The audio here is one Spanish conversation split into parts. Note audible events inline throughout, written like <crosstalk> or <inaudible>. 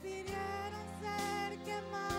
prefirieron ser quemados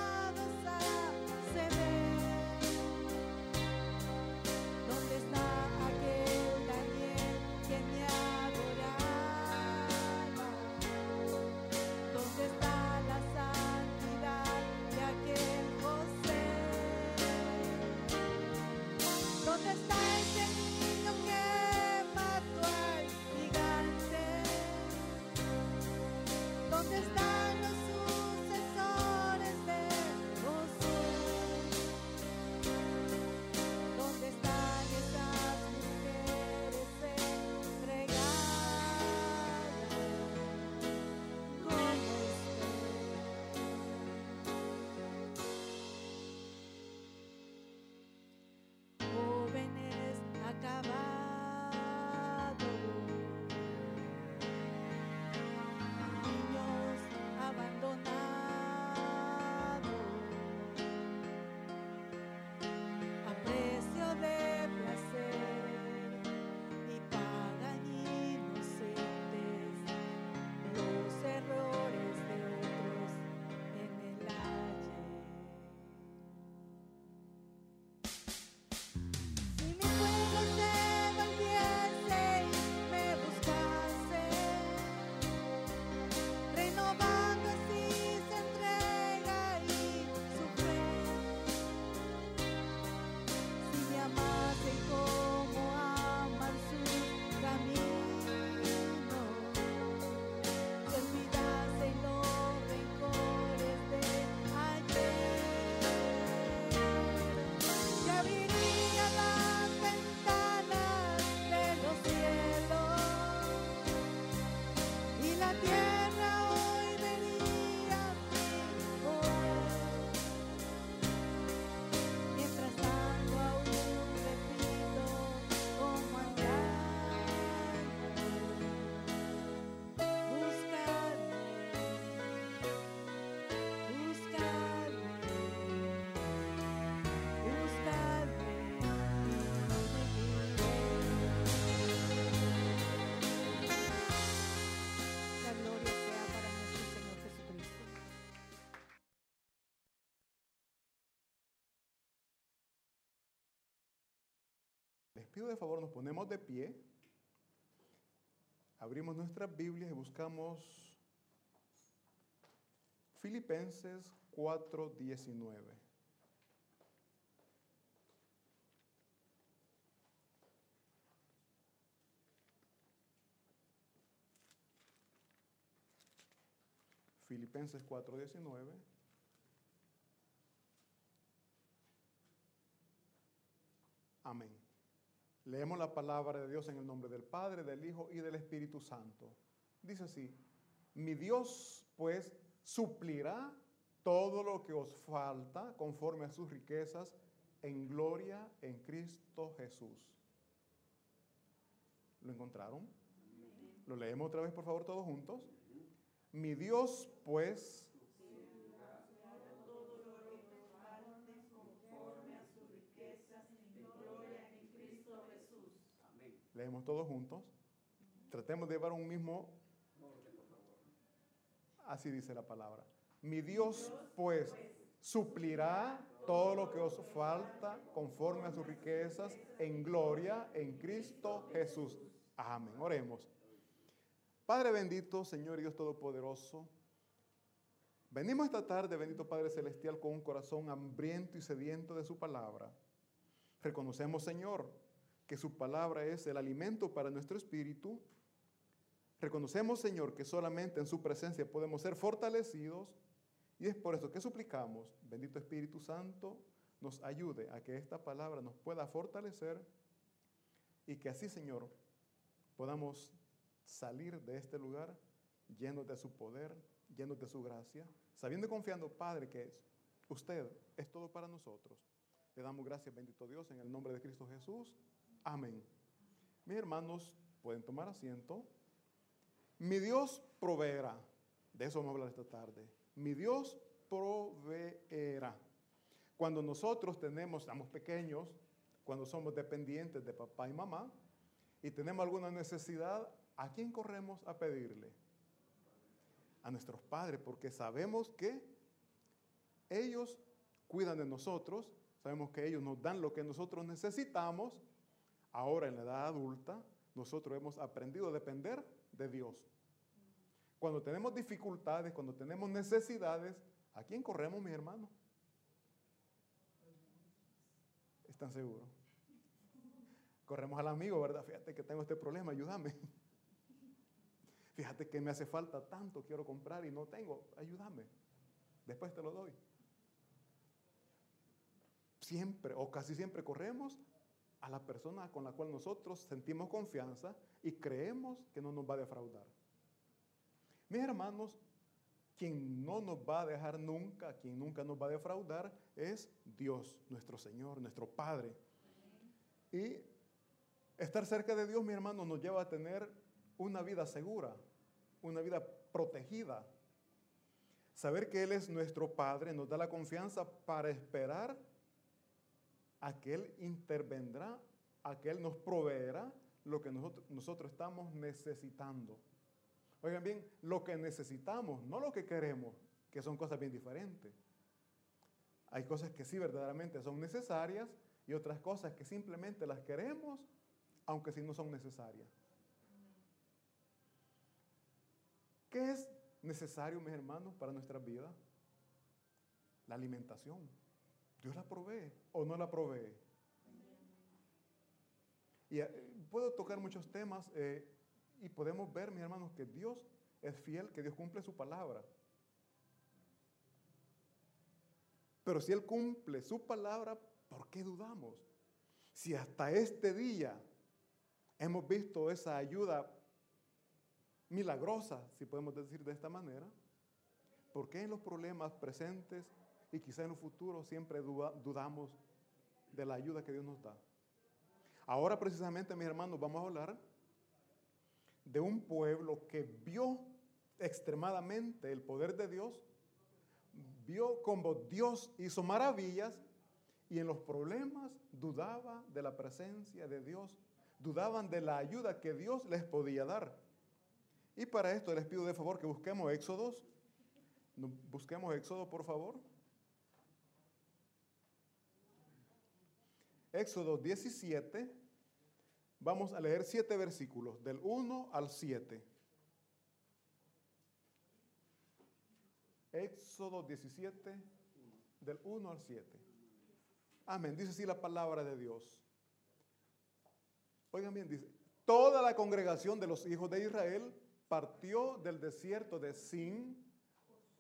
pido de favor, nos ponemos de pie, abrimos nuestras Biblias y buscamos Filipenses 4:19. Filipenses 4:19. Amén. Leemos la palabra de Dios en el nombre del Padre, del Hijo y del Espíritu Santo. Dice así, mi Dios pues suplirá todo lo que os falta conforme a sus riquezas en gloria en Cristo Jesús. ¿Lo encontraron? Lo leemos otra vez, por favor, todos juntos. Mi Dios pues Leemos todos juntos. Tratemos de llevar un mismo... Así dice la palabra. Mi Dios pues suplirá todo lo que os falta conforme a sus riquezas en gloria en Cristo Jesús. Amén. Oremos. Padre bendito, Señor y Dios Todopoderoso, venimos esta tarde, bendito Padre Celestial, con un corazón hambriento y sediento de su palabra. Reconocemos, Señor, que su palabra es el alimento para nuestro espíritu. Reconocemos, Señor, que solamente en su presencia podemos ser fortalecidos y es por eso que suplicamos, bendito Espíritu Santo, nos ayude a que esta palabra nos pueda fortalecer y que así, Señor, podamos salir de este lugar llenos de su poder, llenos de su gracia, sabiendo y confiando, Padre, que usted es todo para nosotros. Le damos gracias, bendito Dios, en el nombre de Cristo Jesús. Amén. Mis hermanos, pueden tomar asiento. Mi Dios proveerá. De eso vamos a hablar esta tarde. Mi Dios proveerá. Cuando nosotros tenemos, estamos pequeños, cuando somos dependientes de papá y mamá, y tenemos alguna necesidad, ¿a quién corremos a pedirle? a nuestros padres, porque sabemos que ellos cuidan de nosotros, sabemos que ellos nos dan lo que nosotros necesitamos. Ahora en la edad adulta, nosotros hemos aprendido a depender de Dios. Cuando tenemos dificultades, cuando tenemos necesidades, ¿a quién corremos, mi hermano? ¿Están seguros? Corremos al amigo, ¿verdad? Fíjate que tengo este problema, ayúdame. Fíjate que me hace falta tanto, quiero comprar y no tengo, ayúdame. Después te lo doy. Siempre o casi siempre corremos a la persona con la cual nosotros sentimos confianza y creemos que no nos va a defraudar. Mis hermanos, quien no nos va a dejar nunca, quien nunca nos va a defraudar, es Dios, nuestro Señor, nuestro Padre. Y estar cerca de Dios, mi hermano, nos lleva a tener una vida segura, una vida protegida. Saber que Él es nuestro Padre nos da la confianza para esperar a que Él intervendrá, a que Él nos proveerá lo que nosotros, nosotros estamos necesitando. Oigan bien, lo que necesitamos, no lo que queremos, que son cosas bien diferentes. Hay cosas que sí verdaderamente son necesarias y otras cosas que simplemente las queremos, aunque sí no son necesarias. ¿Qué es necesario, mis hermanos, para nuestra vida? La alimentación. Dios la provee o no la provee. Y eh, puedo tocar muchos temas eh, y podemos ver, mis hermanos, que Dios es fiel, que Dios cumple su palabra. Pero si Él cumple su palabra, ¿por qué dudamos? Si hasta este día hemos visto esa ayuda milagrosa, si podemos decir de esta manera, ¿por qué en los problemas presentes y quizá en el futuro siempre dudamos de la ayuda que Dios nos da? Ahora precisamente, mis hermanos, vamos a hablar de un pueblo que vio extremadamente el poder de Dios, vio cómo Dios hizo maravillas y en los problemas dudaba de la presencia de Dios, dudaban de la ayuda que Dios les podía dar. Y para esto les pido de favor que busquemos Éxodos. Busquemos Éxodo, por favor. Éxodo 17. Vamos a leer siete versículos, del 1 al 7. Éxodo 17, del 1 al 7. Amén. Dice así la palabra de Dios. Oigan bien, dice, toda la congregación de los hijos de Israel partió del desierto de Sin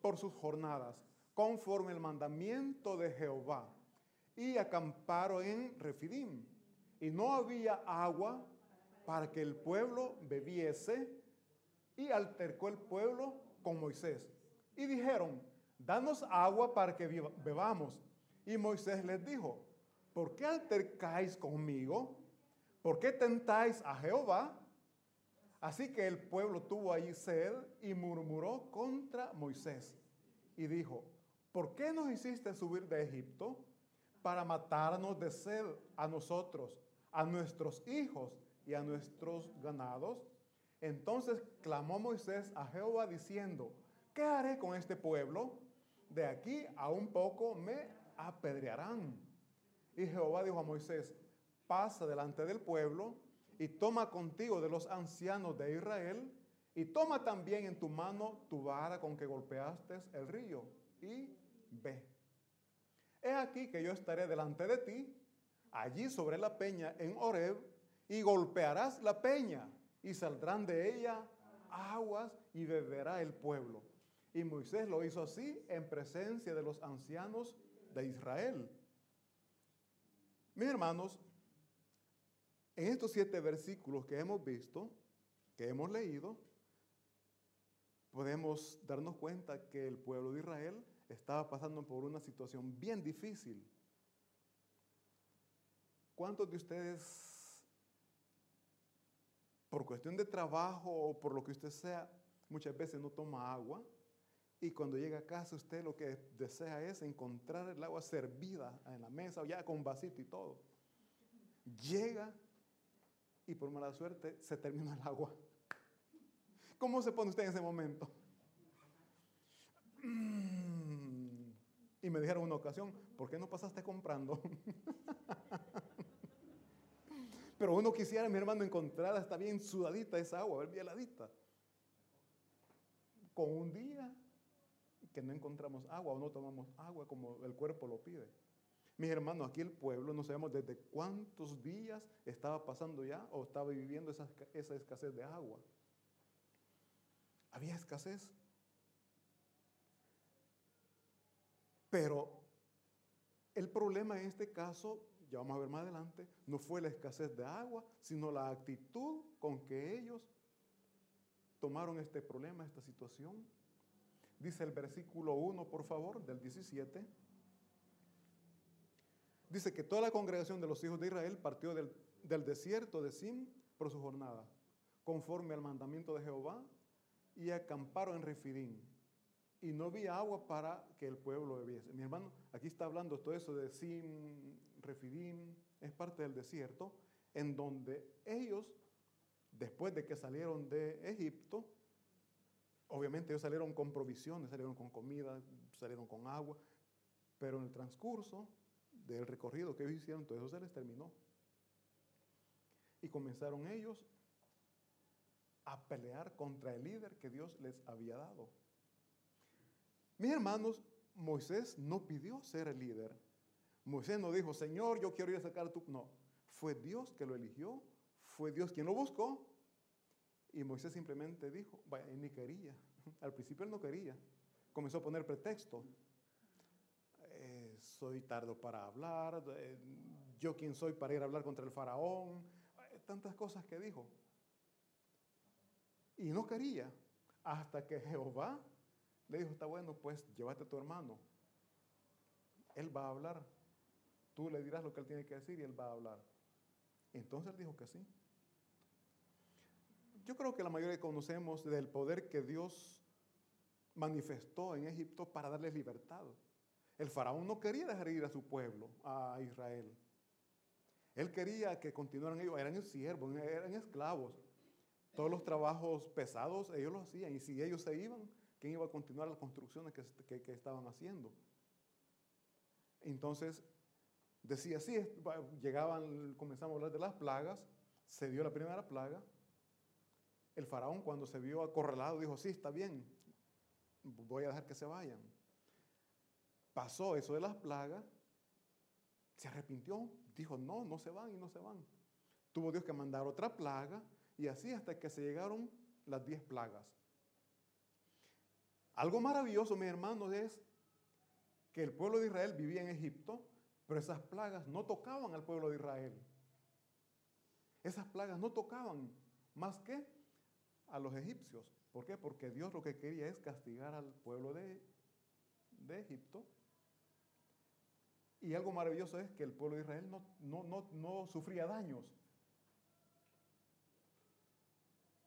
por sus jornadas, conforme el mandamiento de Jehová, y acamparon en Refidim. Y no había agua para que el pueblo bebiese, y altercó el pueblo con Moisés. Y dijeron, danos agua para que bebamos. Y Moisés les dijo, ¿por qué altercáis conmigo? ¿Por qué tentáis a Jehová? Así que el pueblo tuvo allí sed y murmuró contra Moisés y dijo, ¿por qué nos hiciste subir de Egipto para matarnos de sed a nosotros, a nuestros hijos y a nuestros ganados? Entonces clamó Moisés a Jehová diciendo, ¿qué haré con este pueblo? De aquí a un poco me apedrearán. Y Jehová dijo a Moisés, pasa delante del pueblo y toma contigo de los ancianos de Israel, y toma también en tu mano tu vara con que golpeaste el río, y ve. He aquí que yo estaré delante de ti, allí sobre la peña en Horeb, y golpearás la peña, y saldrán de ella aguas, y beberá el pueblo. Y Moisés lo hizo así en presencia de los ancianos de Israel. Mis hermanos, en estos siete versículos que hemos visto, que hemos leído, podemos darnos cuenta que el pueblo de Israel estaba pasando por una situación bien difícil. ¿Cuántos de ustedes, por cuestión de trabajo o por lo que usted sea, muchas veces no toma agua? Y cuando llega a casa usted lo que desea es encontrar el agua servida en la mesa, ya con vasito y todo. Llega y por mala suerte se terminó el agua. ¿Cómo se pone usted en ese momento? Me dijeron una ocasión, ¿por qué no pasaste comprando? <laughs> Pero uno quisiera, mi hermano, encontrar está bien sudadita esa agua, bien heladita. Con un día que no encontramos agua o no tomamos agua como el cuerpo lo pide. Mis hermanos, aquí el pueblo no sabemos desde cuántos días estaba pasando ya o estaba viviendo esa, esa escasez de agua. Había escasez. Pero el problema en este caso, ya vamos a ver más adelante, no fue la escasez de agua, sino la actitud con que ellos tomaron este problema, esta situación. Dice el versículo 1, por favor, del 17. Dice que toda la congregación de los hijos de Israel partió del, desierto de Sim por su jornada, conforme al mandamiento de Jehová, y acamparon en Refidim. Y no había agua para que el pueblo bebiese. Mi hermano, aquí está hablando todo eso de Sim, Refidim, es parte del desierto, en donde ellos, después de que salieron de Egipto, obviamente ellos salieron con provisiones, salieron con comida, salieron con agua, pero en el transcurso del recorrido que ellos hicieron, todo eso se les terminó. Y comenzaron ellos a pelear contra el líder que Dios les había dado. Mis hermanos, Moisés no pidió ser el líder. Moisés no dijo, Señor, yo quiero ir a sacar tu... No, fue Dios que lo eligió, fue Dios quien lo buscó. Y Moisés simplemente dijo, vaya, ni quería. <laughs> Al principio él no quería. Comenzó a poner pretexto. Eh, soy tardo para hablar, eh, yo quién soy para ir a hablar contra el faraón, eh, tantas cosas que dijo. Y no quería, hasta que Jehová le dijo, está bueno, pues llévate a tu hermano. Él va a hablar. Tú le dirás lo que él tiene que decir y él va a hablar. Entonces él dijo que sí. Yo creo que la mayoría conocemos del poder que Dios manifestó en Egipto para darles libertad. El faraón no quería dejar ir a su pueblo, a Israel. Él quería que continuaran ellos, eran siervos, eran esclavos. Todos los trabajos pesados ellos los hacían. Y si ellos se iban, ¿quién iba a continuar las construcciones que, estaban haciendo? Entonces, decía así, llegaban, comenzamos a hablar de las plagas, se dio la primera plaga. El faraón cuando se vio acorralado dijo, sí, está bien, voy a dejar que se vayan. Pasó eso de las plagas, se arrepintió, dijo, no, no se van y no se van. Tuvo Dios que mandar otra plaga y así hasta que se llegaron las diez plagas. Algo maravilloso, mis hermanos, es que el pueblo de Israel vivía en Egipto, pero esas plagas no tocaban al pueblo de Israel. Esas plagas no tocaban más que a los egipcios. ¿Por qué? Porque Dios lo que quería es castigar al pueblo de, de Egipto. Y algo maravilloso es que el pueblo de Israel no, no, no, no sufría daños.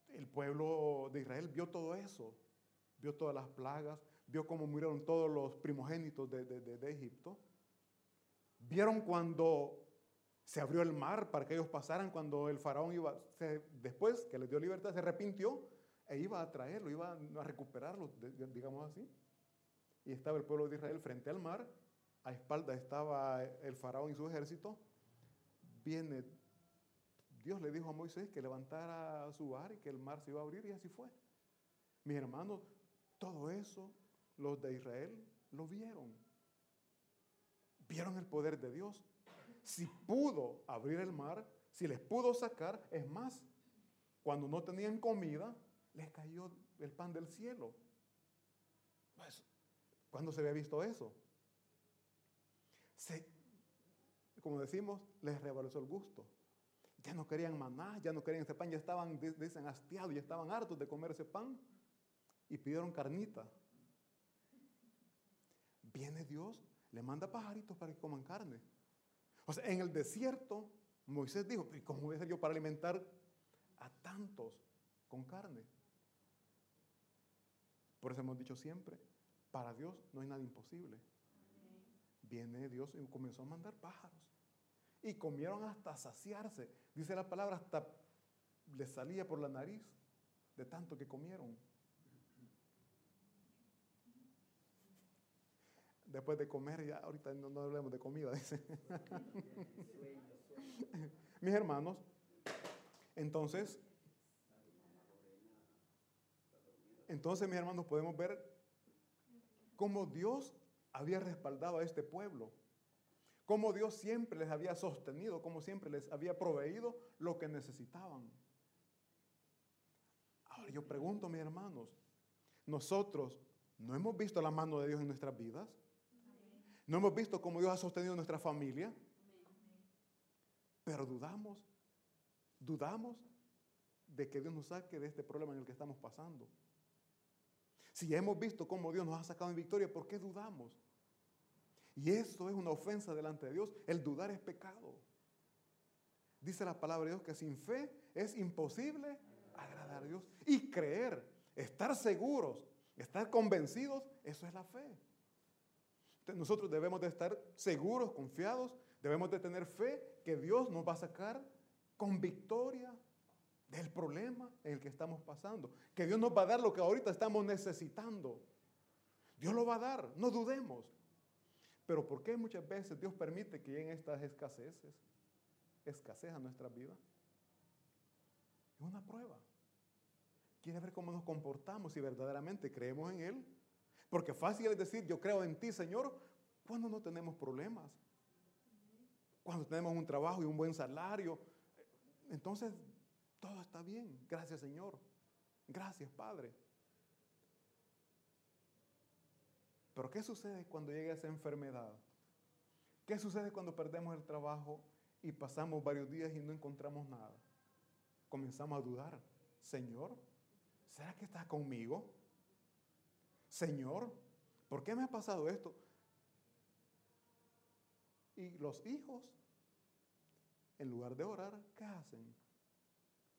El pueblo de Israel vio todo eso, vio todas las plagas, vio cómo murieron todos los primogénitos de, de, de, Egipto. Vieron cuando se abrió el mar para que ellos pasaran, cuando el faraón iba, después que les dio libertad, se arrepintió e iba a traerlo, iba a recuperarlo, digamos así. Y estaba el pueblo de Israel frente al mar, a espalda estaba el faraón y su ejército. Viene, Dios le dijo a Moisés que levantara su bar y que el mar se iba a abrir y así fue. Mis hermanos, todo eso los de Israel lo vieron. Vieron el poder de Dios. Si pudo abrir el mar, si les pudo sacar, es más, cuando no tenían comida, les cayó el pan del cielo. Pues, ¿Cuándo se había visto eso? Como decimos, les rebalsó el gusto. Ya no querían maná, ya no querían ese pan, ya estaban, dicen, hastiados, ya estaban hartos de comer ese pan y pidieron carnita. Viene Dios, le manda pajaritos para que coman carne. O sea, en el desierto, Moisés dijo, ¿y cómo voy a hacer yo para alimentar a tantos con carne? Por eso hemos dicho siempre, para Dios no hay nada imposible. Viene Dios y comenzó a mandar pájaros. Y comieron hasta saciarse. Dice la palabra, hasta les salía por la nariz de tanto que comieron. Después de comer, ya ahorita no, no hablemos de comida, dice. <laughs> Mis hermanos, entonces, entonces mis hermanos podemos ver cómo Dios había respaldado a este pueblo, cómo Dios siempre les había sostenido, cómo siempre les había proveído lo que necesitaban. Ahora yo pregunto, mis hermanos, nosotros no hemos visto la mano de Dios en nuestras vidas, no hemos visto cómo Dios ha sostenido nuestra familia, pero dudamos, dudamos de que Dios nos saque de este problema en el que estamos pasando. Si ya hemos visto cómo Dios nos ha sacado en victoria, ¿por qué dudamos? Y eso es una ofensa delante de Dios. El dudar es pecado. Dice la palabra de Dios que sin fe es imposible agradar a Dios. Y creer, estar seguros, estar convencidos, eso es la fe. Nosotros debemos de estar seguros, confiados, debemos de tener fe que Dios nos va a sacar con victoria del problema en el que estamos pasando. Que Dios nos va a dar lo que ahorita estamos necesitando. Dios lo va a dar, no dudemos. Pero ¿por qué muchas veces Dios permite que lleguen estas escaseces, escasez a nuestra vida? Es una prueba. Quiere ver cómo nos comportamos si verdaderamente creemos en Él. Porque fácil es decir, yo creo en ti, Señor, cuando no tenemos problemas. Cuando tenemos un trabajo y un buen salario. Entonces, todo está bien. Gracias, Señor. Gracias, Padre. Pero ¿qué sucede cuando llega esa enfermedad? ¿Qué sucede cuando perdemos el trabajo y pasamos varios días y no encontramos nada? Comenzamos a dudar. Señor, ¿será que estás conmigo? Señor, ¿por qué me ha pasado esto? Y los hijos, en lugar de orar, ¿qué hacen?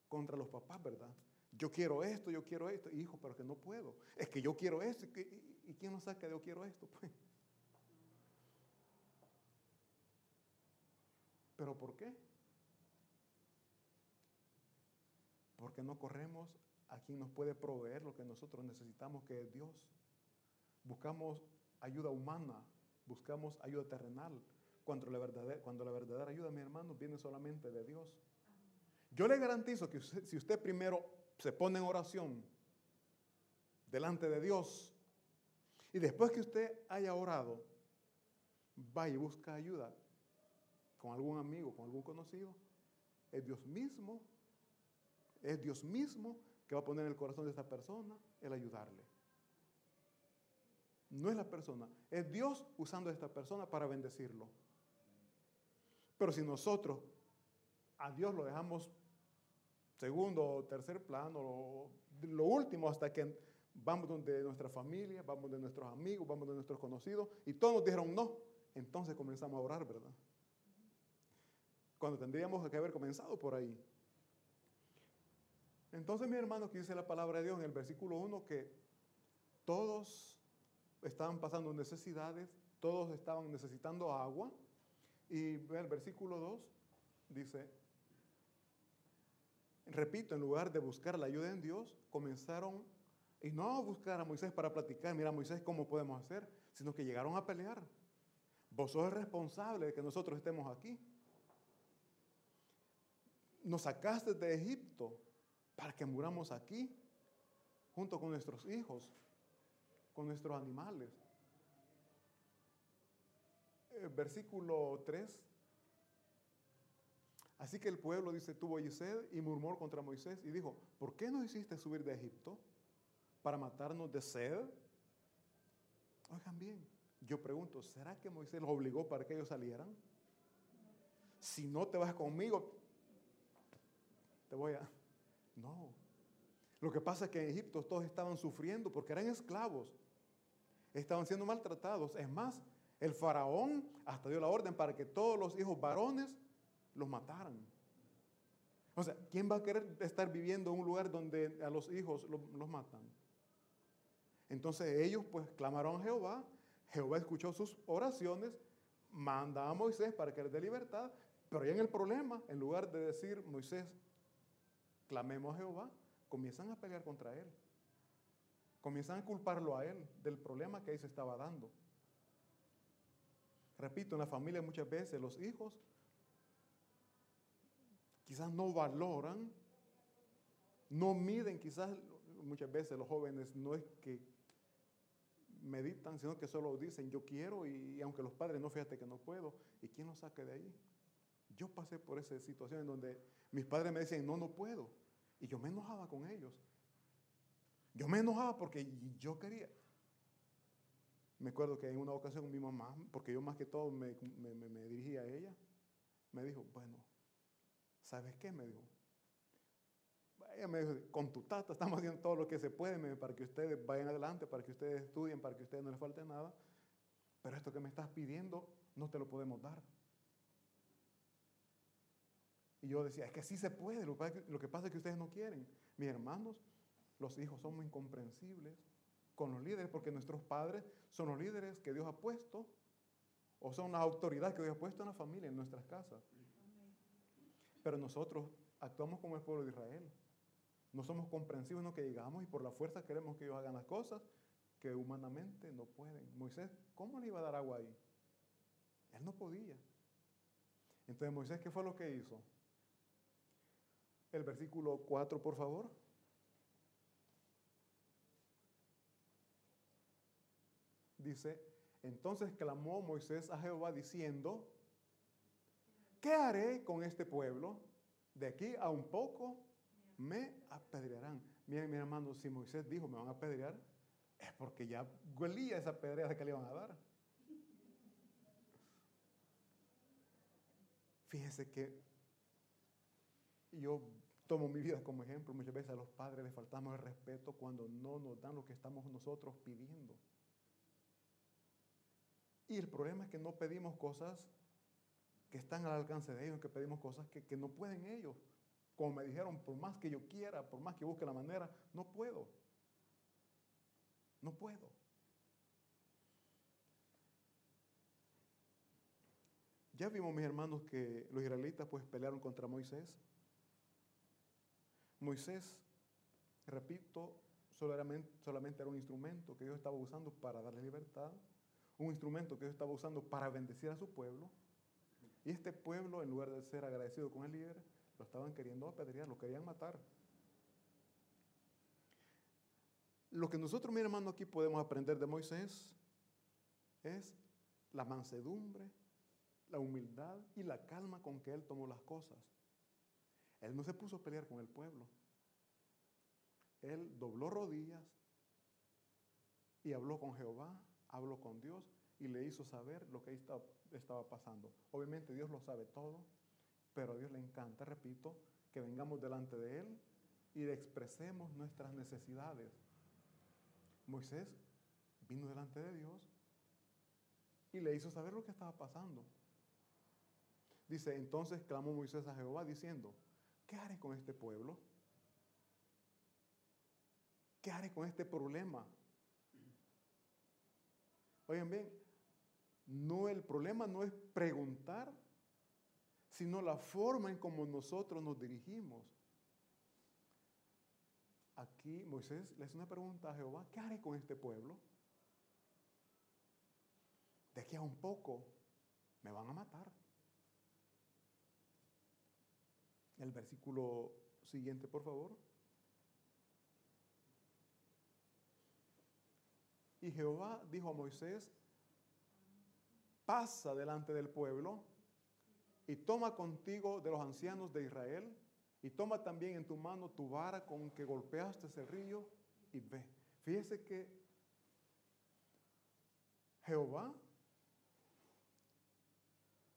Contra los papás, ¿verdad? Yo quiero esto, yo quiero esto. Hijo, pero que no puedo. Es que yo quiero esto. ¿Y quién nos saca de yo quiero esto? Pues. <laughs> ¿Pero por qué? Porque no corremos a quien nos puede proveer lo que nosotros necesitamos, que es Dios. Buscamos ayuda humana, buscamos ayuda terrenal, cuando la verdadera, cuando la verdadera ayuda, mi hermano, viene solamente de Dios. Yo le garantizo que si usted primero se pone en oración delante de Dios y después que usted haya orado, va y busca ayuda con algún amigo, con algún conocido, es Dios mismo, es Dios mismo que va a poner en el corazón de esta persona el ayudarle. No es la persona, es Dios usando a esta persona para bendecirlo. Pero si nosotros a Dios lo dejamos segundo o tercer plano, lo, último hasta que vamos donde nuestra familia, vamos donde nuestros amigos, vamos donde nuestros conocidos, y todos nos dijeron no, entonces comenzamos a orar, ¿verdad? Cuando tendríamos que haber comenzado por ahí. Entonces, mi hermano, que dice la palabra de Dios en el versículo 1 que todos estaban pasando necesidades, todos estaban necesitando agua, y el versículo 2 dice, repito, en lugar de buscar la ayuda en Dios, comenzaron, y no buscar a Moisés para platicar, mira Moisés, ¿cómo podemos hacer? Sino que llegaron a pelear. Vos sos el responsable de que nosotros estemos aquí. Nos sacaste de Egipto para que muramos aquí, junto con nuestros hijos, con nuestros animales. Eh, versículo 3 Así que el pueblo dice, tuvo sed y murmuró contra Moisés y dijo, ¿por qué nos hiciste subir de Egipto? ¿Para matarnos de sed? Oigan bien, yo pregunto, ¿será que Moisés los obligó para que ellos salieran? Si no te vas conmigo, te voy a... No. Lo que pasa es que en Egipto todos estaban sufriendo porque eran esclavos. Estaban siendo maltratados. Es más, el faraón hasta dio la orden para que todos los hijos varones los mataran. O sea, ¿quién va a querer estar viviendo en un lugar donde a los hijos los, matan? Entonces ellos pues clamaron a Jehová, Jehová escuchó sus oraciones, manda a Moisés para que les dé libertad, pero ya en el problema, en lugar de decir Moisés, clamemos a Jehová, comienzan a pelear contra él. Comienzan a culparlo a él del problema que ahí se estaba dando. Repito, en la familia muchas veces los hijos quizás no valoran, no miden, quizás muchas veces los jóvenes no es que meditan, sino que solo dicen yo quiero y, aunque los padres no, fíjate que no puedo. ¿Y quién los saque de ahí? Yo pasé por esa situación en donde mis padres me decían, no, no puedo. Y yo me enojaba con ellos. Yo me enojaba porque yo quería. Me acuerdo que en una ocasión mi mamá, porque yo más que todo me, me dirigía a ella, me dijo, bueno, ¿sabes qué? Me dijo, ella me dijo, con tu tata estamos haciendo todo lo que se puede para que ustedes vayan adelante, para que ustedes estudien, para que ustedes no les falte nada. Pero esto que me estás pidiendo no te lo podemos dar. Y yo decía, es que sí se puede, lo que pasa es que ustedes no quieren. Mis hermanos, los hijos somos incomprensibles con los líderes porque nuestros padres son los líderes que Dios ha puesto o son las autoridades que Dios ha puesto en la familia, en nuestras casas. Pero nosotros actuamos como el pueblo de Israel. No somos comprensivos en lo que digamos y por la fuerza queremos que ellos hagan las cosas que humanamente no pueden. Moisés, ¿cómo le iba a dar agua ahí? Él no podía. Entonces Moisés, ¿qué fue lo que hizo? El versículo 4, por favor. Dice, entonces clamó Moisés a Jehová diciendo, ¿qué haré con este pueblo? De aquí a un poco me apedrearán. Miren, mi hermano, si Moisés dijo, me van a apedrear, es porque ya huelía esa pedreada que le iban a dar. Fíjense que yo tomo mi vida como ejemplo. Muchas veces a los padres les faltamos el respeto cuando no nos dan lo que estamos nosotros pidiendo. Y el problema es que no pedimos cosas que están al alcance de ellos, que pedimos cosas que, que no pueden ellos. Como me dijeron, por más que yo quiera, por más que busque la manera, no puedo. No puedo. Ya vimos, mis hermanos, que los israelitas pues pelearon contra Moisés. Moisés, repito, solamente, solamente era un instrumento que Dios estaba usando para darle libertad, un instrumento que Dios estaba usando para bendecir a su pueblo. Y este pueblo, en lugar de ser agradecido con el líder, lo estaban queriendo apedrear, lo querían matar. Lo que nosotros, mi hermano, aquí podemos aprender de Moisés es la mansedumbre, la humildad y la calma con que él tomó las cosas. Él no se puso a pelear con el pueblo. Él dobló rodillas y habló con Jehová, habló con Dios y le hizo saber lo que estaba pasando. Obviamente Dios lo sabe todo, pero a Dios le encanta, repito, que vengamos delante de Él y le expresemos nuestras necesidades. Moisés vino delante de Dios y le hizo saber lo que estaba pasando. Dice, entonces clamó Moisés a Jehová diciendo, ¿qué haré con este pueblo? ¿Qué haré con este problema? Oigan bien, no el problema no es preguntar sino la forma en cómo nosotros nos dirigimos. Aquí Moisés le hace una pregunta a Jehová, ¿qué haré con este pueblo? De aquí a un poco me van a matar. El versículo siguiente, por favor. Y Jehová dijo a Moisés, pasa delante del pueblo y toma contigo de los ancianos de Israel y toma también en tu mano tu vara con que golpeaste ese río y ve. Fíjese que Jehová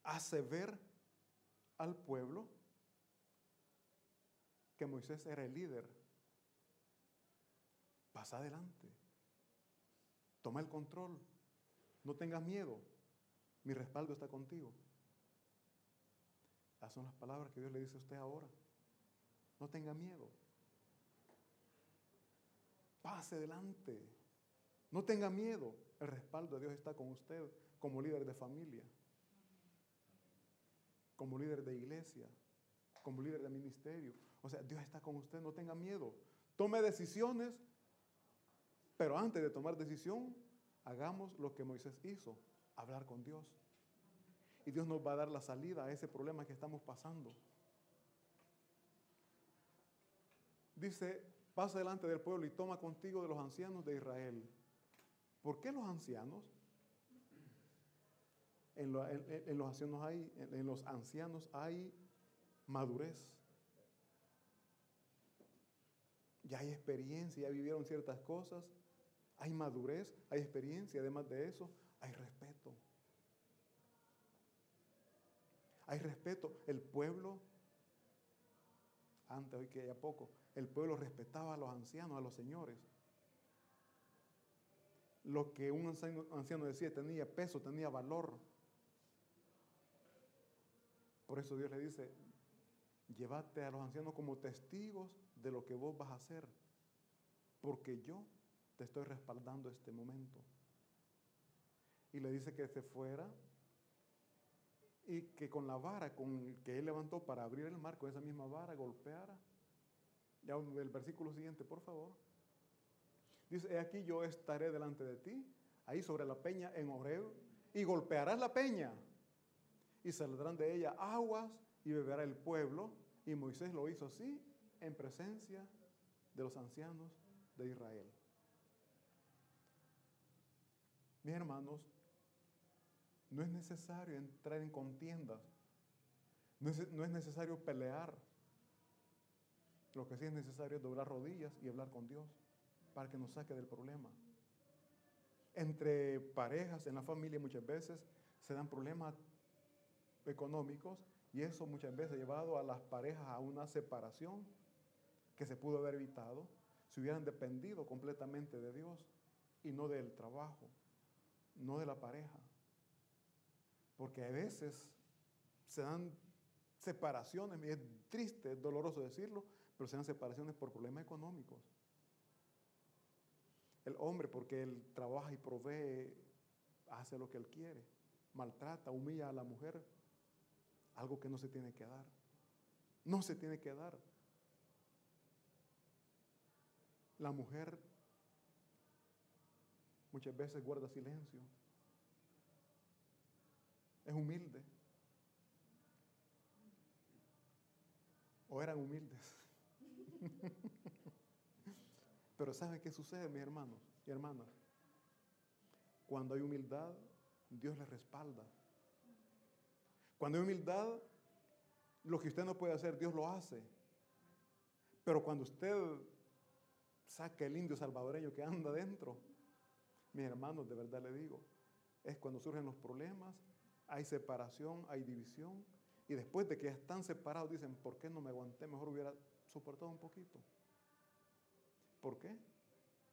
hace ver al pueblo que Moisés era el líder. Pasa adelante. Toma el control. No tengas miedo. Mi respaldo está contigo. Esas son las palabras que Dios le dice a usted ahora. No tenga miedo. Pase adelante. No tenga miedo. El respaldo de Dios está con usted como líder de familia, como líder de iglesia, como líder de ministerio. O sea, Dios está con usted. No tenga miedo. Tome decisiones, pero antes de tomar decisión, hagamos lo que Moisés hizo, hablar con Dios. Y Dios nos va a dar la salida a ese problema que estamos pasando. Dice, pasa delante del pueblo y toma contigo de los ancianos de Israel. ¿Por qué los ancianos? En, en los ancianos hay madurez. Ya hay experiencia, ya vivieron ciertas cosas, hay madurez, hay experiencia, además de eso, hay respeto. Hay respeto. El pueblo, antes, hoy que ya poco, el pueblo respetaba a los ancianos, a los señores. Lo que un anciano, anciano decía tenía peso, tenía valor. Por eso Dios le dice, llévate a los ancianos como testigos de lo que vos vas a hacer, porque yo te estoy respaldando este momento. Y le dice que se fuera y que con la vara con que él levantó para abrir el mar, con esa misma vara golpeara. Ya el versículo siguiente, por favor. Dice, "He aquí yo estaré delante de ti, ahí sobre la peña en Horeb, y golpearás la peña, y saldrán de ella aguas, y beberá el pueblo. Y Moisés lo hizo así, en presencia de los ancianos de Israel. Mis hermanos, no es necesario entrar en contiendas, no es, no es necesario pelear. Lo que sí es necesario es doblar rodillas y hablar con Dios para que nos saque del problema. Entre parejas, en la familia muchas veces se dan problemas económicos y eso muchas veces ha llevado a las parejas a una separación que se pudo haber evitado si hubieran dependido completamente de Dios y no del trabajo, no de la pareja. Porque a veces se dan separaciones, es triste, es doloroso decirlo, pero se dan separaciones por problemas económicos. El hombre, porque él trabaja y provee, hace lo que él quiere, maltrata, humilla a la mujer, algo que no se tiene que dar. No se tiene que dar. La mujer muchas veces guarda silencio. Es humilde. O eran humildes. <laughs> Pero ¿sabe qué sucede, mis hermanos y hermanas? Cuando hay humildad, Dios le respalda. Cuando hay humildad, lo que usted no puede hacer, Dios lo hace. Pero cuando usted saca el indio salvadoreño que anda dentro, mis hermanos, de verdad le digo, es cuando surgen los problemas, hay separación, hay división, y después de que ya están separados dicen, ¿por qué no me aguanté? Mejor hubiera soportado un poquito. ¿Por qué?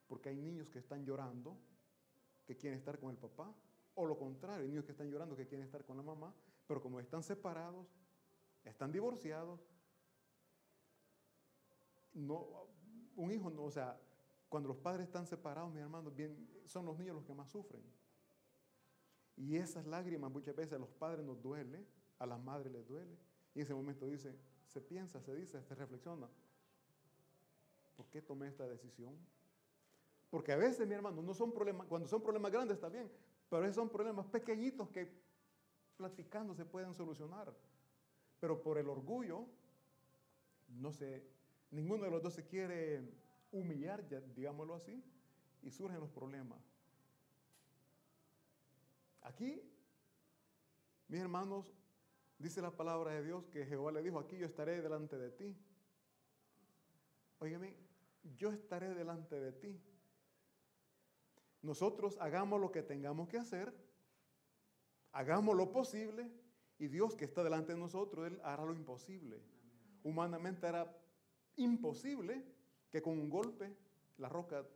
Porque hay niños que están llorando, que quieren estar con el papá, o lo contrario, hay niños que están llorando, que quieren estar con la mamá, pero como están separados, están divorciados, no, un hijo no, o sea, cuando los padres están separados, mis hermanos, bien, son los niños los que más sufren. Y esas lágrimas muchas veces a los padres nos duele, a las madres les duele. Y en ese momento dice, se piensa, se dice, se reflexiona. ¿Por qué tomé esta decisión? Porque a veces, mi hermano, no son problemas, cuando son problemas grandes está bien, pero esos son problemas pequeñitos que platicando se pueden solucionar. Pero por el orgullo, no sé, ninguno de los dos se quiere humillar, ya, digámoslo así, y surgen los problemas. Aquí, mis hermanos, dice la palabra de Dios que Jehová le dijo, aquí yo estaré delante de ti. Óigame, yo estaré delante de ti. Nosotros hagamos lo que tengamos que hacer, hagamos lo posible y Dios que está delante de nosotros, Él hará lo imposible. Humanamente era imposible que con un golpe la roca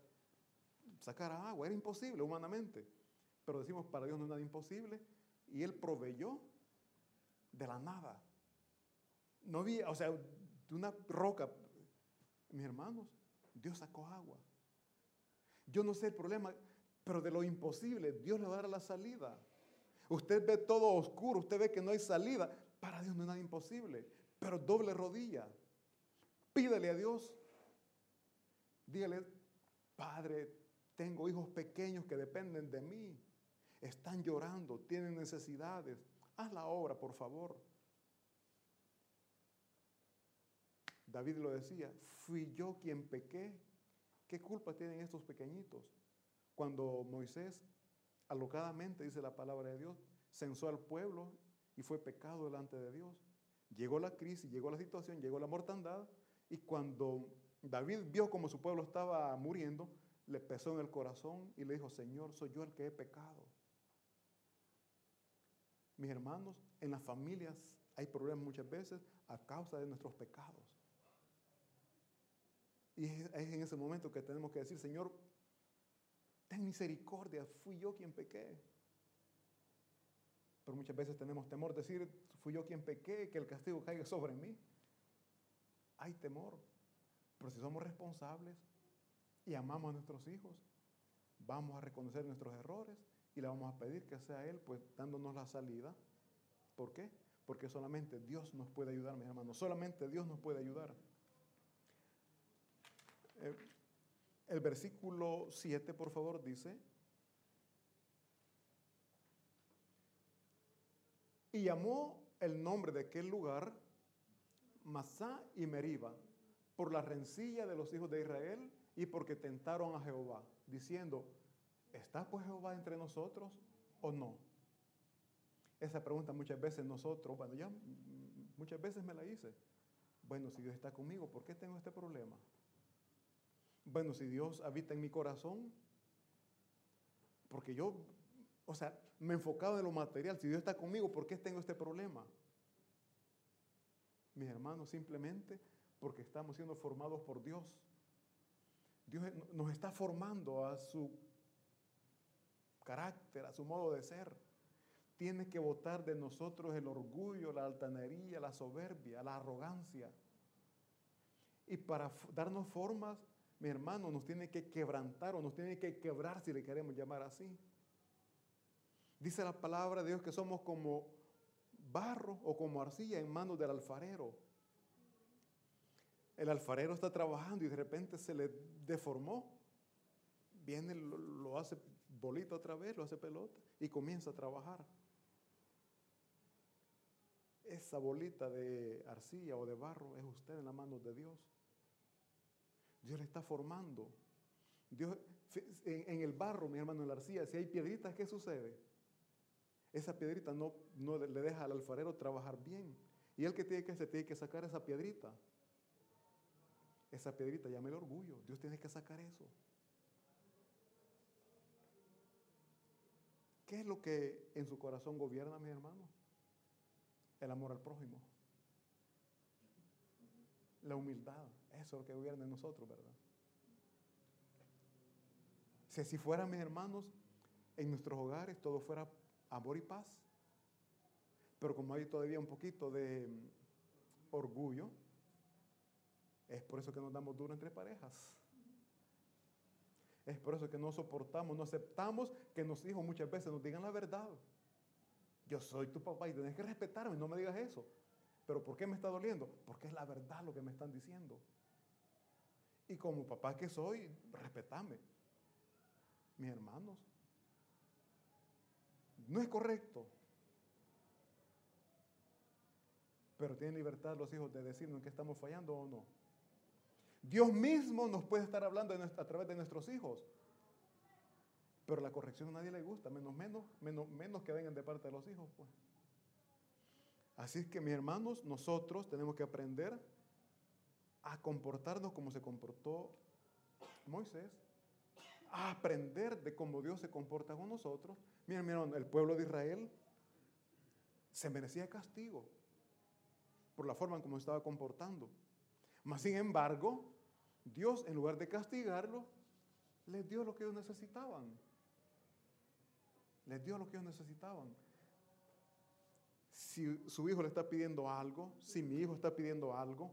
sacara agua, era imposible humanamente. Pero decimos, para Dios no es nada imposible y Él proveyó de la nada. No había, o sea, de una roca, mis hermanos, Dios sacó agua. Yo no sé el problema, pero de lo imposible, Dios le va a dar la salida. Usted ve todo oscuro, usted ve que no hay salida. Para Dios no es nada imposible, pero doble rodilla. Pídele a Dios. Dígale, Padre, tengo hijos pequeños que dependen de mí. Están llorando, tienen necesidades. haz la obra, por favor. David lo decía, fui yo quien pequé. ¿Qué culpa tienen estos pequeñitos? Cuando Moisés, alocadamente, dice la palabra de Dios, censó al pueblo y fue pecado delante de Dios. Llegó la crisis, llegó la situación, llegó la mortandad y cuando David vio como su pueblo estaba muriendo, le pesó en el corazón y le dijo, Señor, soy yo el que he pecado. Mis hermanos, en las familias hay problemas muchas veces a causa de nuestros pecados. Y es en ese momento que tenemos que decir, Señor, ten misericordia, fui yo quien pequé. Pero muchas veces tenemos temor de decir, fui yo quien pequé, que el castigo caiga sobre mí. Hay temor. Pero si somos responsables y amamos a nuestros hijos, vamos a reconocer nuestros errores y le vamos a pedir que sea Él, pues dándonos la salida. ¿Por qué? Porque solamente Dios nos puede ayudar, mis hermanos. Solamente Dios nos puede ayudar. Eh, el versículo 7, por favor, dice, y llamó el nombre de aquel lugar Masá y Meriba, por la rencilla de los hijos de Israel y porque tentaron a Jehová, diciendo, ¿está pues Jehová entre nosotros o no? Esa pregunta muchas veces nosotros, bueno, ya muchas veces me la hice. Bueno, si Dios está conmigo, ¿por qué tengo este problema? Bueno, si Dios habita en mi corazón, porque yo, o sea, me enfocaba en lo material. Si Dios está conmigo, ¿por qué tengo este problema? Mis hermanos, simplemente porque estamos siendo formados por Dios. Dios nos está formando a su carácter, a su modo de ser. Tiene que botar de nosotros el orgullo, la altanería, la soberbia, la arrogancia. Y para darnos formas, mi hermano, nos tiene que quebrantar o nos tiene que quebrar si le queremos llamar así. Dice la palabra de Dios que somos como barro o como arcilla en manos del alfarero. El alfarero está trabajando y de repente se le deformó. Viene, lo, hace bolita otra vez, lo hace pelota y comienza a trabajar. Esa bolita de arcilla o de barro es usted en las manos de Dios. Dios le está formando. Dios, en, el barro, mi hermano, en la arcilla, si hay piedritas, ¿qué sucede? Esa piedrita no, no le deja al alfarero trabajar bien. Y él que tiene que hacer, tiene que sacar esa piedrita. Esa piedrita llama el orgullo. Dios tiene que sacar eso. ¿Qué es lo que en su corazón gobierna, mi hermano? El amor al prójimo. La humildad. Eso es lo que gobierna en nosotros, ¿verdad? Si así fuera, mis hermanos, en nuestros hogares todo fuera amor y paz. Pero como hay todavía un poquito de orgullo, es por eso que nos damos duro entre parejas. Es por eso que no soportamos, no aceptamos que nuestros hijos muchas veces nos digan la verdad. Yo soy tu papá y tienes que respetarme, no me digas eso. Pero ¿por qué me está doliendo? Porque es la verdad lo que me están diciendo. Y como papá que soy, respetame. Mis hermanos. No es correcto. Pero tienen libertad los hijos de decirnos qué estamos fallando o no. Dios mismo nos puede estar hablando a través de nuestros hijos. Pero la corrección a nadie le gusta, menos, menos, menos, menos que vengan de parte de los hijos. Pues. Así que, mis hermanos, nosotros tenemos que aprender a comportarnos como se comportó Moisés, a aprender de cómo Dios se comporta con nosotros. Miren, miren, el pueblo de Israel se merecía castigo por la forma en cómo estaba comportando. Mas, sin embargo, Dios, en lugar de castigarlo, les dio lo que ellos necesitaban. Les dio lo que ellos necesitaban. Si su hijo le está pidiendo algo, si mi hijo está pidiendo algo,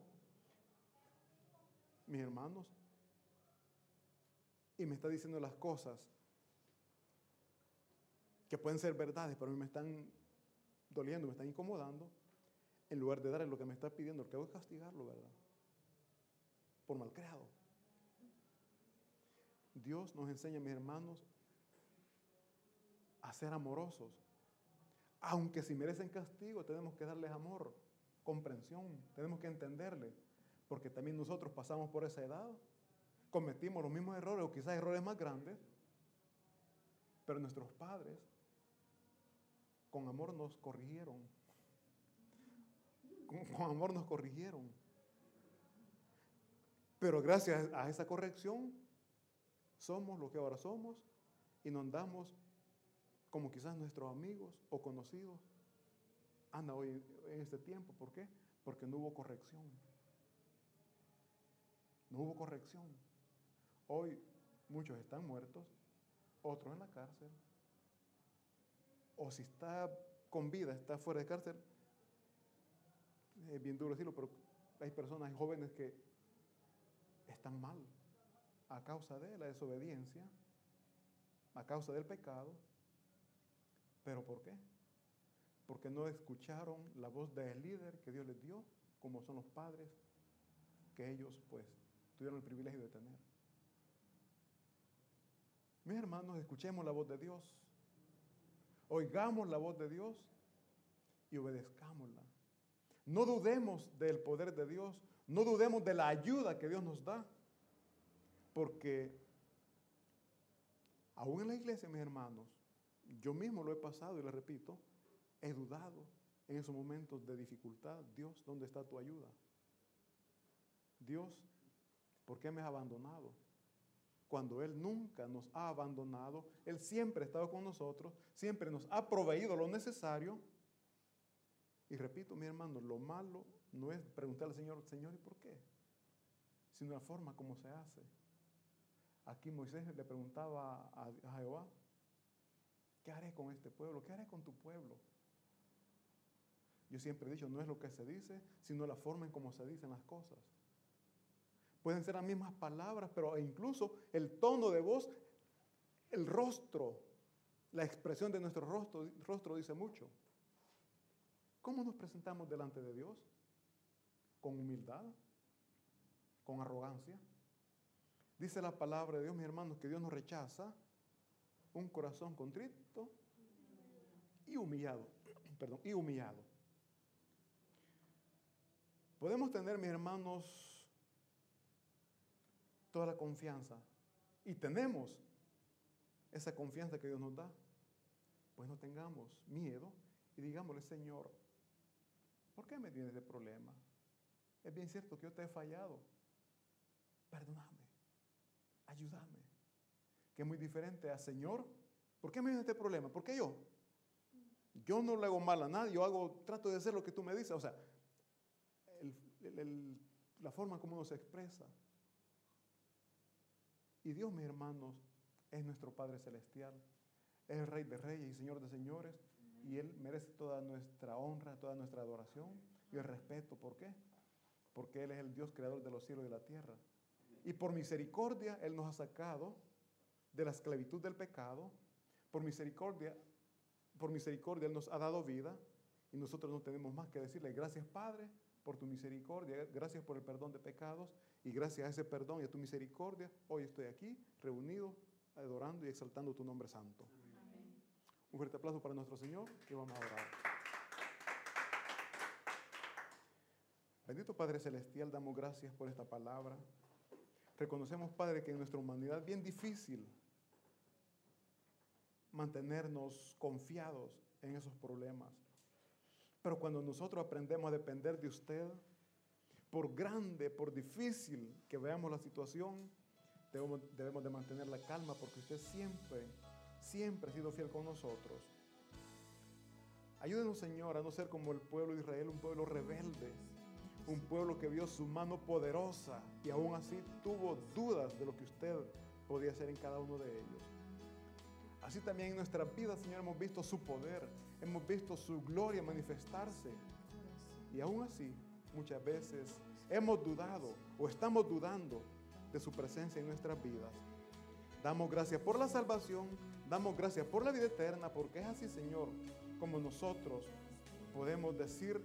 mis hermanos, y me está diciendo las cosas que pueden ser verdades, pero a mí me están doliendo, me están incomodando, en lugar de darle lo que me está pidiendo, lo que hago es castigarlo, ¿verdad? Por malcriado. Dios nos enseña, mis hermanos, a ser amorosos, Aunque si merecen castigo, tenemos que darles amor, comprensión, tenemos que entenderles, porque también nosotros pasamos por esa edad, cometimos los mismos errores o quizás errores más grandes, pero nuestros padres con amor nos corrigieron. Con, con amor nos corrigieron. Pero gracias a esa corrección, somos lo que ahora somos y nos damos como quizás nuestros amigos o conocidos anda hoy en este tiempo. ¿Por qué? Porque no hubo corrección. No hubo corrección. Hoy muchos están muertos, otros en la cárcel. O si está con vida, está fuera de cárcel, es bien duro decirlo, pero hay personas jóvenes que están mal a causa de la desobediencia, a causa del pecado. ¿Pero por qué? Porque no escucharon la voz del líder que Dios les dio, como son los padres que ellos pues tuvieron el privilegio de tener. Mis hermanos, escuchemos la voz de Dios, oigamos la voz de Dios y obedezcámosla. No dudemos del poder de Dios, no dudemos de la ayuda que Dios nos da, porque aún en la iglesia, mis hermanos, yo mismo lo he pasado y le repito, he dudado en esos momentos de dificultad. Dios, ¿dónde está tu ayuda? Dios, ¿por qué me has abandonado? Cuando Él nunca nos ha abandonado, Él siempre ha estado con nosotros, siempre nos ha proveído lo necesario. Y repito, mi hermano, lo malo no es preguntarle al Señor, Señor, ¿y por qué? Sino la forma como se hace. Aquí Moisés le preguntaba a, Jehová, ¿qué haré con este pueblo? ¿Qué haré con tu pueblo? Yo siempre he dicho, no es lo que se dice, sino la forma en cómo se dicen las cosas. Pueden ser las mismas palabras, pero incluso el tono de voz, el rostro, la expresión de nuestro rostro, rostro dice mucho. ¿Cómo nos presentamos delante de Dios? ¿Con humildad? ¿Con arrogancia? Dice la palabra de Dios, mis hermanos, que Dios nos rechaza un corazón contrito y humillado. <clears throat> Perdón, y humillado. Podemos tener, mis hermanos, toda la confianza. Y tenemos esa confianza que Dios nos da. Pues no tengamos miedo y digámosle, Señor, ¿por qué me tienes de problema? Es bien cierto que yo te he fallado. Perdóname, ayúdame. Que es muy diferente a, Señor, ¿por qué me tienes este problema? ¿Por qué yo? Yo no le hago mal a nadie, yo hago, trato de hacer lo que tú me dices. O sea, la forma como uno se expresa. Y Dios, mis hermanos, es nuestro Padre Celestial. Es el Rey de Reyes y Señor de Señores. Y Él merece toda nuestra honra, toda nuestra adoración y el respeto. ¿Por qué? Porque Él es el Dios creador de los cielos y de la tierra. Y por misericordia Él nos ha sacado de la esclavitud del pecado. Por misericordia, por misericordia Él nos ha dado vida. Y nosotros no tenemos más que decirle gracias Padre por tu misericordia, gracias por el perdón de pecados y gracias a ese perdón y a tu misericordia, hoy estoy aquí reunido, adorando y exaltando tu nombre santo. Amén. Un fuerte aplauso para nuestro Señor que vamos a orar. Bendito Padre Celestial, damos gracias por esta palabra. Reconocemos, Padre, que en nuestra humanidad es bien difícil mantenernos confiados en esos problemas. Pero cuando nosotros aprendemos a depender de usted, por grande, por difícil que veamos la situación, debemos, de mantener la calma porque usted siempre, siempre ha sido fiel con nosotros. Ayúdenos, Señor, a no ser como el pueblo de Israel, un pueblo rebelde, un pueblo que vio su mano poderosa y aún así tuvo dudas de lo que usted podía hacer en cada uno de ellos. Así también en nuestra vida, Señor, hemos visto su poder, hemos visto su gloria manifestarse. Y aún así, muchas veces hemos dudado o estamos dudando de su presencia en nuestras vidas. Damos gracias por la salvación, damos gracias por la vida eterna, porque es así, Señor, como nosotros podemos decir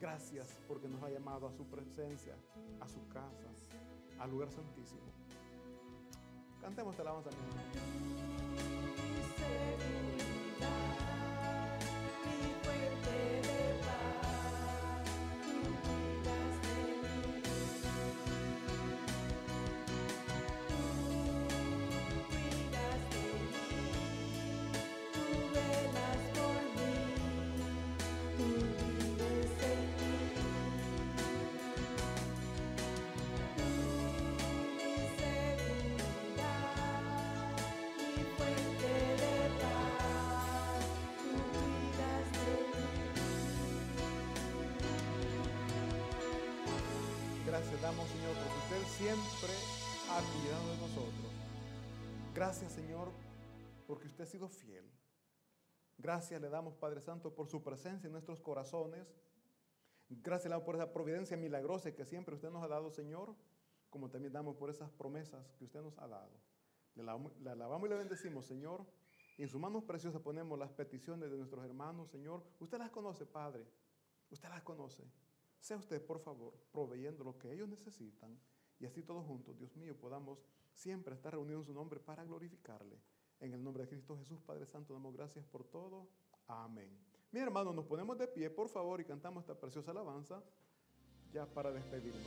Gracias porque nos ha llamado a su presencia, a su casa, al lugar santísimo. Cantemos te alabanza, mi siempre ha cuidado de nosotros. Gracias, Señor, porque usted ha sido fiel. Gracias le damos, Padre Santo, por su presencia en nuestros corazones. Gracias le damos por esa providencia milagrosa que siempre usted nos ha dado, Señor, como también damos por esas promesas que usted nos ha dado. Le alabamos, y le bendecimos, Señor. En sus manos preciosas ponemos las peticiones de nuestros hermanos, Señor. Usted las conoce, Padre. Usted las conoce. Sea usted, por favor, proveyendo lo que ellos necesitan. Y así todos juntos, Dios mío, podamos siempre estar reunidos en su nombre para glorificarle. En el nombre de Cristo Jesús, Padre Santo, damos gracias por todo. Amén. Mi hermano, nos ponemos de pie, por favor, y cantamos esta preciosa alabanza ya para despedirnos.